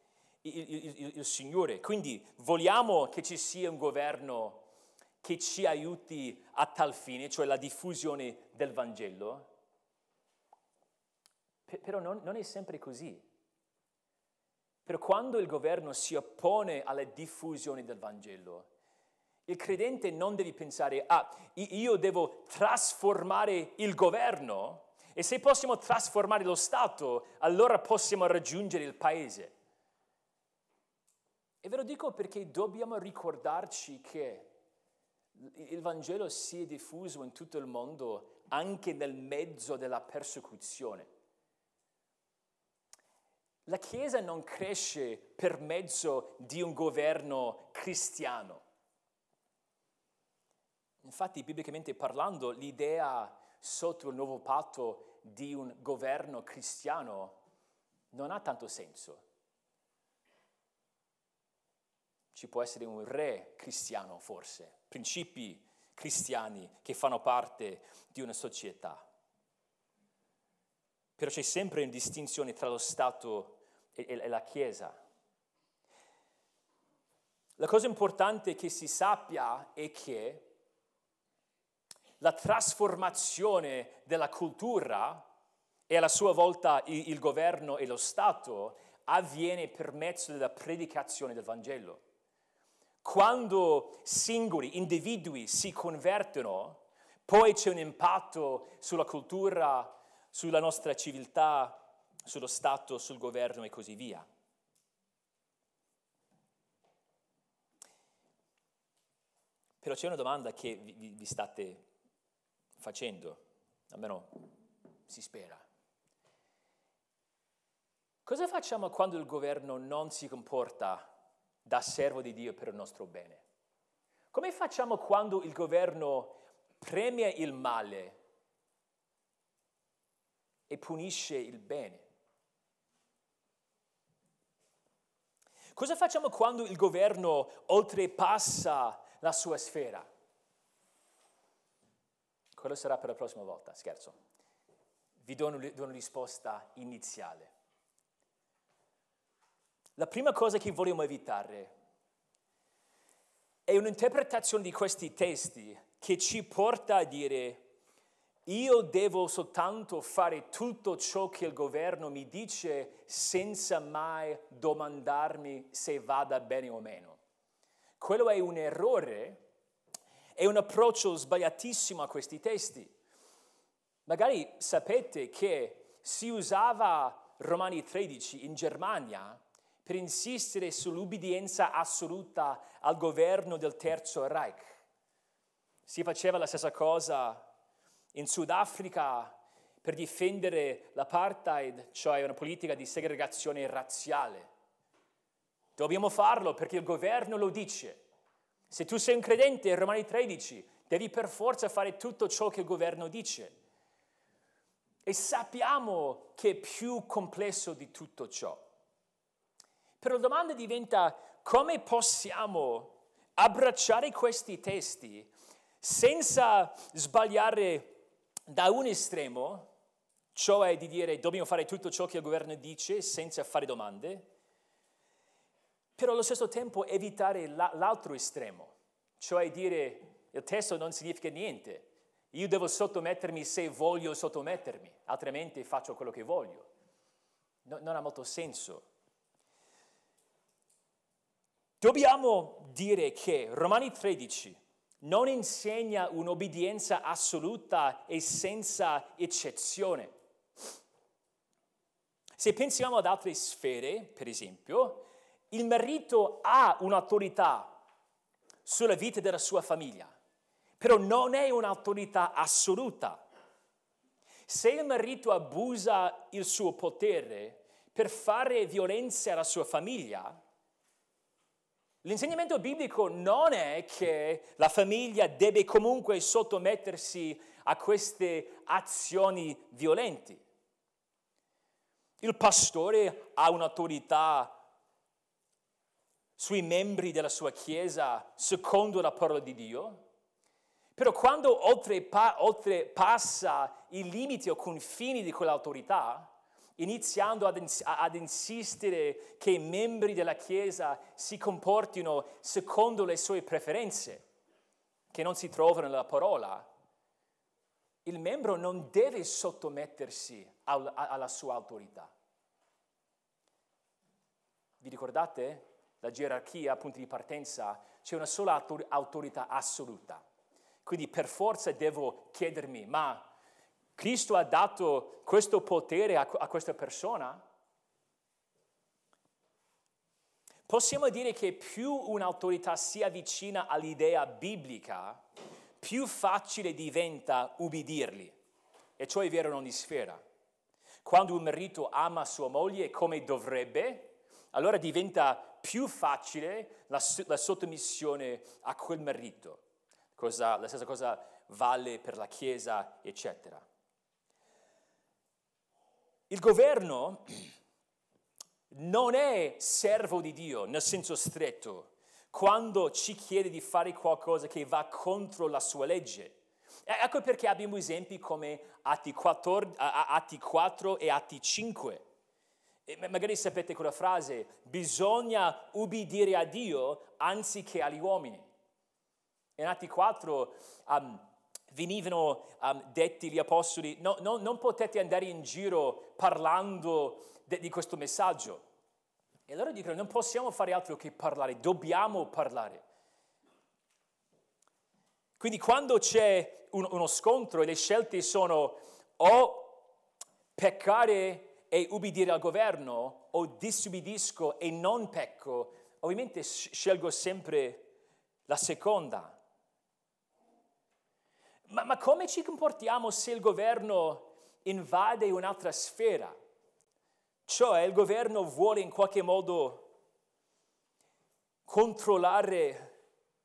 il, il, il, Signore. Quindi vogliamo che ci sia un governo che ci aiuti a tal fine, cioè la diffusione del Vangelo. Però non, non è sempre così. Però quando il governo si oppone alla diffusione del Vangelo, il credente non deve pensare, ah, io devo trasformare il governo e se possiamo trasformare lo Stato, allora possiamo raggiungere il paese. E ve lo dico perché dobbiamo ricordarci che il Vangelo si è diffuso in tutto il mondo anche nel mezzo della persecuzione. La Chiesa non cresce per mezzo di un governo cristiano. Infatti, biblicamente parlando, l'idea sotto il nuovo patto di un governo cristiano non ha tanto senso. Ci può essere un re cristiano forse, principi cristiani che fanno parte di una società. Però c'è sempre una distinzione tra lo Stato e, e la Chiesa. La cosa importante che si sappia è che la trasformazione della cultura e alla sua volta il, il governo e lo Stato avviene per mezzo della predicazione del Vangelo. Quando singoli individui si convertono, poi c'è un impatto sulla cultura, sulla nostra civiltà, sullo Stato, sul governo e così via. Però c'è una domanda che vi, vi state facendo, almeno si spera. Cosa facciamo quando il governo non si comporta da servo di Dio per il nostro bene? Come facciamo quando il governo premia il male e punisce il bene. Cosa facciamo quando il governo oltrepassa la sua sfera? Quello sarà per la prossima volta, scherzo. Vi do una, risposta iniziale. La prima cosa che vogliamo evitare è un'interpretazione di questi testi che ci porta a dire io devo soltanto fare tutto ciò che il governo mi dice senza mai domandarmi se vada bene o meno. Quello è un errore, è un approccio sbagliatissimo a questi testi. Magari sapete che si usava Romani 13 in Germania per insistere sull'ubbidienza assoluta al governo del Terzo Reich. Si faceva la stessa cosa in Sudafrica per difendere l'apartheid, cioè una politica di segregazione razziale. Dobbiamo farlo perché il governo lo dice. Se tu sei un credente, Romani 13, devi per forza fare tutto ciò che il governo dice. E sappiamo che è più complesso di tutto ciò. Però la domanda diventa come possiamo abbracciare questi testi senza sbagliare da un estremo, cioè di dire dobbiamo fare tutto ciò che il governo dice senza fare domande, però allo stesso tempo evitare la, l'altro estremo, cioè dire il testo non significa niente, io devo sottomettermi se voglio sottomettermi, altrimenti faccio quello che voglio. No, non ha molto senso. Dobbiamo dire che Romani 13 non insegna un'obbedienza assoluta e senza eccezione. Se pensiamo ad altre sfere, per esempio, il marito ha un'autorità sulla vita della sua famiglia, però non è un'autorità assoluta. Se il marito abusa il suo potere per fare violenza alla sua famiglia, L'insegnamento biblico non è che la famiglia deve comunque sottomettersi a queste azioni violenti. Il pastore ha un'autorità sui membri della sua chiesa secondo la parola di Dio, però quando oltrepassa i limiti o confini di quell'autorità, iniziando ad, ins- ad, insistere che i membri della Chiesa si comportino secondo le sue preferenze, che non si trovano nella parola, il membro non deve sottomettersi al- alla sua autorità. Vi ricordate la gerarchia, punti di partenza? C'è una sola autor- autorità assoluta. Quindi per forza devo chiedermi, ma Cristo ha dato questo potere a, a questa persona? Possiamo dire che più un'autorità si avvicina all'idea biblica, più facile diventa ubbidirli. E ciò è vero in ogni sfera. Quando un marito ama sua moglie come dovrebbe, allora diventa più facile la, la sottomissione a quel marito. Cosa, la stessa cosa vale per la Chiesa, eccetera. Il governo non è servo di Dio nel senso stretto quando ci chiede di fare qualcosa che va contro la sua legge. Ecco perché abbiamo esempi come Atti 4, Atti 4 e Atti 5. E magari sapete quella frase, bisogna ubbidire a Dio anziché agli uomini. In Atti 4 um, venivano um, detti gli apostoli, no, no, non potete andare in giro parlando de, di questo messaggio. E loro dicono, non possiamo fare altro che parlare, dobbiamo parlare. Quindi quando c'è un, uno scontro e le scelte sono o peccare e ubbidire al governo o disubbidisco e non pecco, ovviamente scelgo sempre la seconda. Ma, ma come ci comportiamo se il governo invade un'altra sfera? Cioè il governo vuole in qualche modo controllare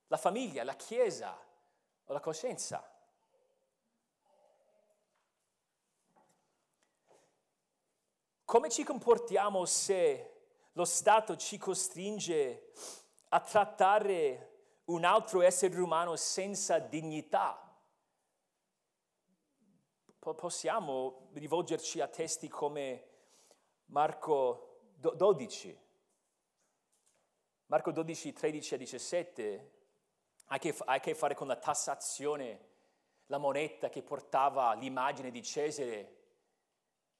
la famiglia, la chiesa o la coscienza. Come ci comportiamo se lo Stato ci costringe a trattare un altro essere umano senza dignità? Possiamo rivolgerci a testi come Marco 12. Marco 12, 13 a 17 ha a che fare con la tassazione, la moneta che portava l'immagine di Cesare.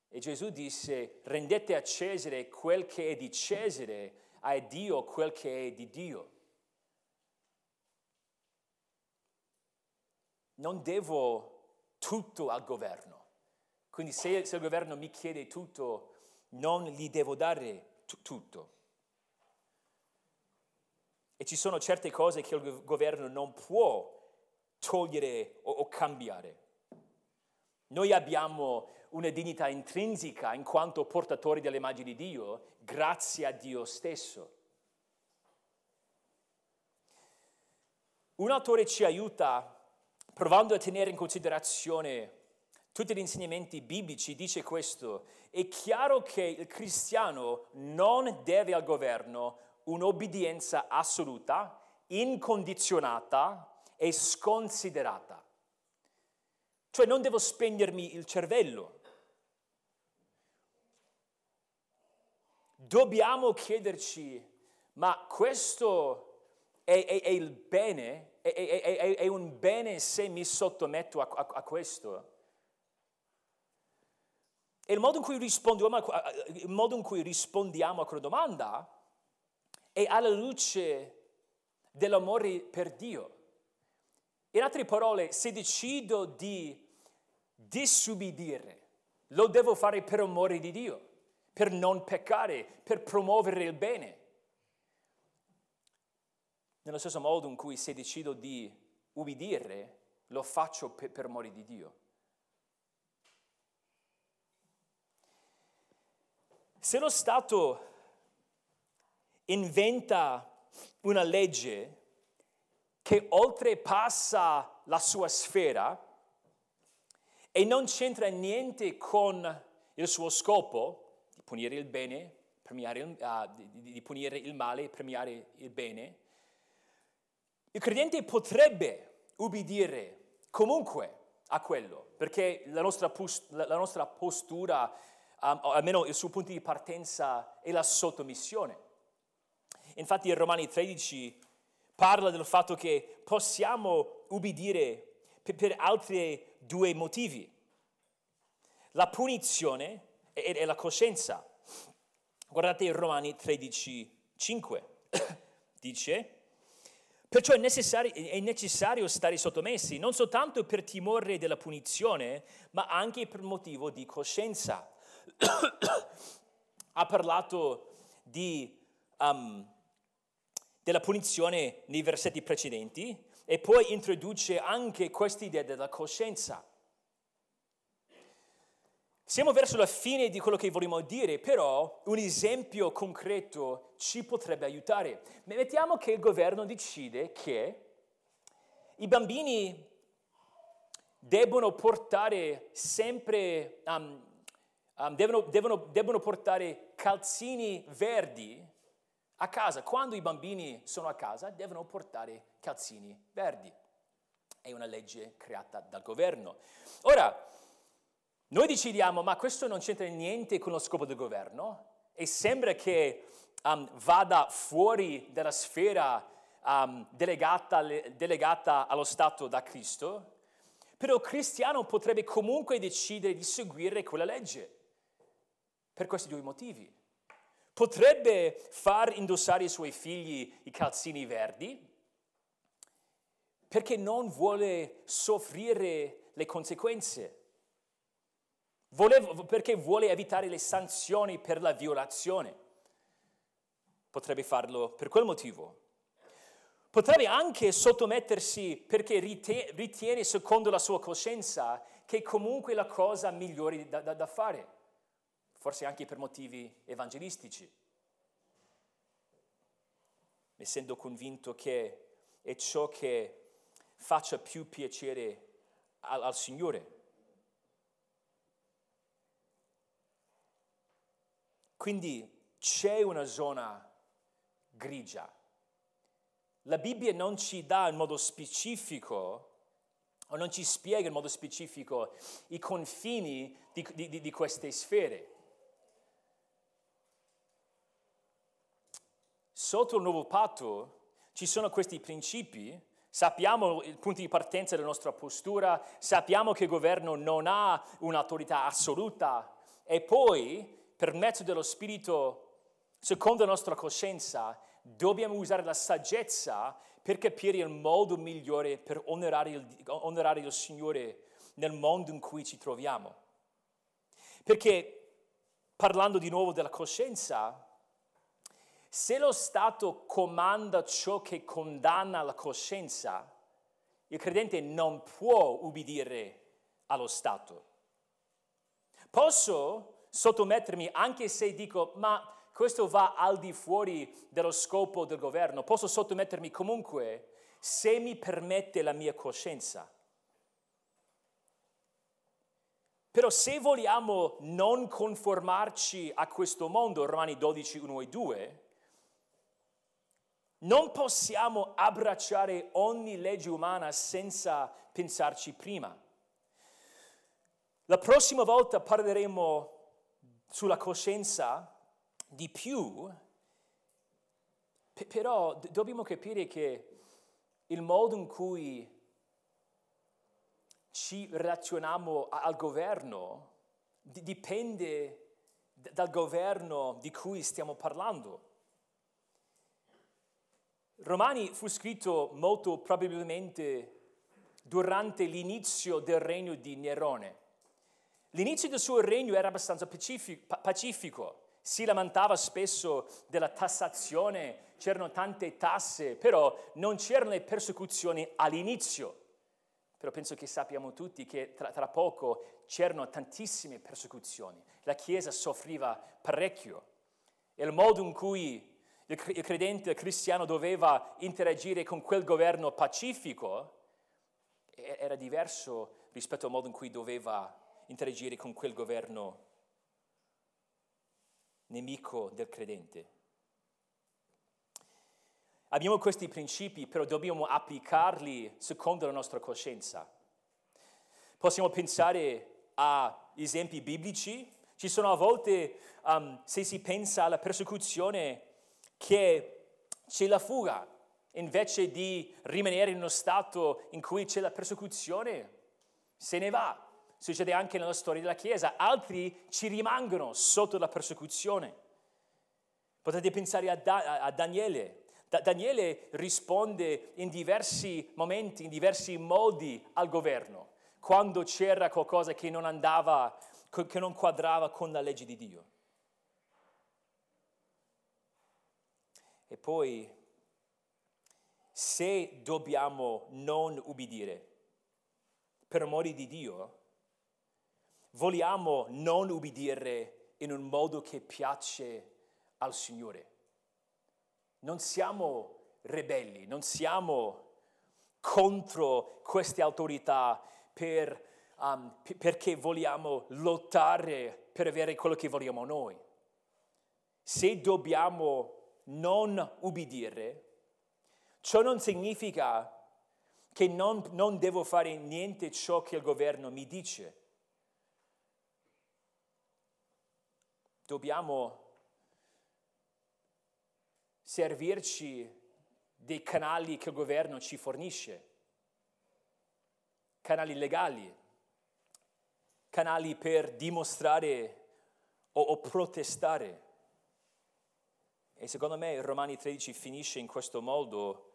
E Gesù disse, rendete a Cesare quel che è di Cesare, a Dio quel che è di Dio. Non devo tutto al governo. Quindi se, se il governo mi chiede tutto, non gli devo dare t- tutto. E ci sono certe cose che il governo non può togliere o, o cambiare. Noi abbiamo una dignità intrinseca in quanto portatori dell'immagine di Dio, grazie a Dio stesso. Un autore ci aiuta provando a tenere in considerazione tutti gli insegnamenti biblici, dice questo, è chiaro che il cristiano non deve al governo un'obbedienza assoluta, incondizionata e sconsiderata. Cioè non devo spegnermi il cervello. Dobbiamo chiederci, ma questo è, è, è il bene? È, è, un bene se mi sottometto a, a, a questo? E il modo in cui rispondiamo a, il modo in cui rispondiamo a quella domanda è alla luce dell'amore per Dio. In altre parole, se decido di disubbidire, lo devo fare per amore di Dio, per non peccare, per promuovere il bene. Nello stesso modo in cui se decido di ubbidire, lo faccio per, per amore di Dio. Se lo Stato inventa una legge che oltrepassa la sua sfera e non c'entra niente con il suo scopo di punire il bene, premiare uh, di, di punire il male e premiare il bene, il credente potrebbe ubbidire comunque a quello, perché la nostra, la nostra postura, um, almeno il suo punto di partenza, è la sottomissione. Infatti in Romani 13 parla del fatto che possiamo ubbidire per, per altri due motivi. La punizione e, e la coscienza. Guardate in Romani 13, 5. Dice, perciò è necessario, è necessario stare sottomessi, non soltanto per timore della punizione, ma anche per motivo di coscienza. ha parlato di um, della punizione nei versetti precedenti e poi introduce anche questa idea della coscienza. Siamo verso la fine di quello che vogliamo dire, però un esempio concreto ci potrebbe aiutare. Mettiamo che il governo decide che i bambini devono portare sempre, um, um, devono, devono, devono portare calzini verdi a casa, quando i bambini sono a casa, devono portare calzini verdi. È una legge creata dal governo. Ora, noi decidiamo, ma questo non c'entra niente con lo scopo del governo? E sembra che um, vada fuori dalla sfera um, delegata, delegata allo Stato da Cristo, però il cristiano potrebbe comunque decidere di seguire quella legge. Per questi due motivi. Potrebbe far indossare ai suoi figli i calzini verdi perché non vuole soffrire le conseguenze, Volevo, perché vuole evitare le sanzioni per la violazione. Potrebbe farlo per quel motivo. Potrebbe anche sottomettersi perché ritiene, secondo la sua coscienza, che è comunque la cosa migliore da, da, da fare forse anche per motivi evangelistici, essendo convinto che è ciò che faccia più piacere al, al Signore. Quindi c'è una zona grigia. La Bibbia non ci dà in modo specifico o non ci spiega in modo specifico i confini di, di, di queste sfere. Sotto il nuovo patto ci sono questi principi, sappiamo il punto di partenza della nostra postura, sappiamo che il governo non ha un'autorità assoluta e poi per mezzo dello Spirito, secondo la nostra coscienza, dobbiamo usare la saggezza per capire il modo migliore per onorare il, onorare il Signore nel mondo in cui ci troviamo. Perché parlando di nuovo della coscienza, se lo Stato comanda ciò che condanna la coscienza, il credente non può ubbidire allo Stato. Posso sottomettermi anche se dico, ma questo va al di fuori dello scopo del governo. Posso sottomettermi comunque se mi permette la mia coscienza. Però se vogliamo non conformarci a questo mondo, Romani 12, 1 e 2, non possiamo abbracciare ogni legge umana senza pensarci prima. La prossima volta parleremo sulla coscienza di più, però dobbiamo capire che il modo in cui ci relazioniamo al governo dipende dal governo di cui stiamo parlando. Romani fu scritto molto probabilmente durante l'inizio del regno di Nerone. L'inizio del suo regno era abbastanza pacifico si lamentava spesso della tassazione, c'erano tante tasse, però non c'erano le persecuzioni all'inizio. Però penso che sappiamo tutti che tra, tra poco c'erano tantissime persecuzioni. La Chiesa soffriva parecchio. E il modo in cui il credente cristiano doveva interagire con quel governo pacifico era diverso rispetto al modo in cui doveva interagire con quel governo nemico del credente. Abbiamo questi principi, però dobbiamo applicarli secondo la nostra coscienza. Possiamo pensare a esempi biblici. Ci sono a volte, um, se si pensa alla persecuzione, che c'è la fuga. Invece di rimanere in uno stato in cui c'è la persecuzione, se ne va succede anche nella storia della Chiesa, altri ci rimangono sotto la persecuzione. Potete pensare a, da- a Daniele. Da- Daniele risponde in diversi momenti, in diversi modi al governo, quando c'era qualcosa che non andava, che non quadrava con la legge di Dio. E poi, se dobbiamo non ubbidire per amore di Dio, vogliamo non ubbidire in un modo che piace al Signore. Non siamo ribelli, non siamo contro queste autorità per, um, p- perché vogliamo lottare per avere quello che vogliamo noi. Se dobbiamo non ubbidire, ciò non significa che non, non devo fare niente ciò che il governo mi dice. Dobbiamo servirci dei canali che il governo ci fornisce, canali legali, canali per dimostrare o, o protestare. E secondo me Romani 13 finisce in questo modo,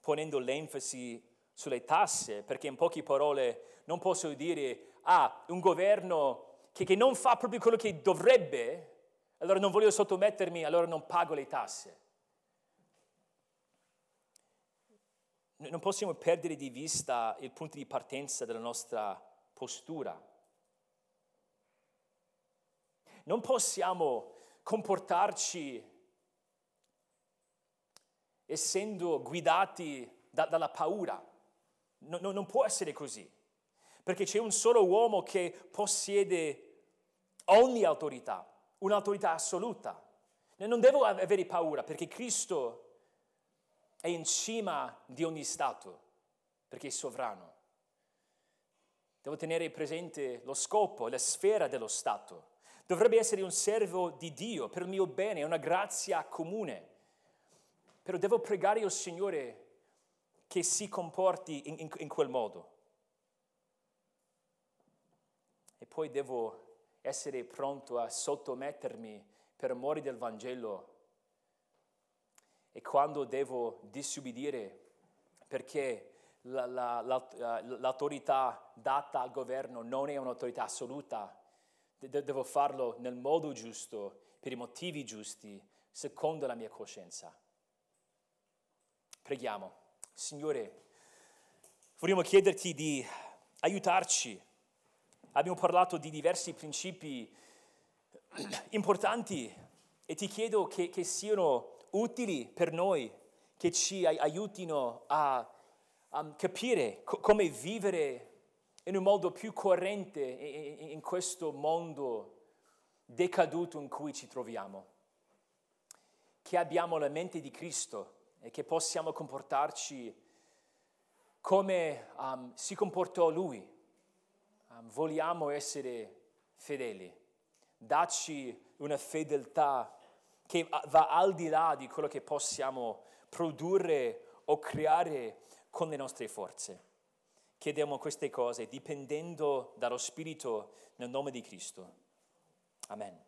ponendo l'enfasi sulle tasse, perché in poche parole non posso dire, ah, un governo che, che non fa proprio quello che dovrebbe, allora non voglio sottomettermi, allora non pago le tasse. Non possiamo perdere di vista il punto di partenza della nostra postura. Non possiamo comportarci essendo guidati da, dalla paura. No, no, non può essere così, perché c'è un solo uomo che possiede ogni autorità, un'autorità assoluta. Non devo avere paura perché Cristo è in cima di ogni Stato, perché è sovrano. Devo tenere presente lo scopo, la sfera dello Stato. Dovrebbe essere un servo di Dio per il mio bene, una grazia comune. Però devo pregare il Signore che si comporti in, in, in quel modo. E poi devo essere pronto a sottomettermi per amore del Vangelo. E quando devo disubbidire perché la, la, la, l'autorità data al governo non è un'autorità assoluta, devo farlo nel modo giusto, per i motivi giusti, secondo la mia coscienza. Preghiamo. Signore, vorremmo chiederti di aiutarci. Abbiamo parlato di diversi principi importanti e ti chiedo che, che siano utili per noi, che ci aiutino a, a capire co- come vivere in un modo più coerente in questo mondo decaduto in cui ci troviamo. Che abbiamo la mente di Cristo e che possiamo comportarci come um, si comportò Lui. Um, vogliamo essere fedeli. Dacci una fedeltà che va al di là di quello che possiamo produrre o creare con le nostre forze. Chiediamo queste cose dipendendo dallo Spirito nel nome di Cristo. Amen.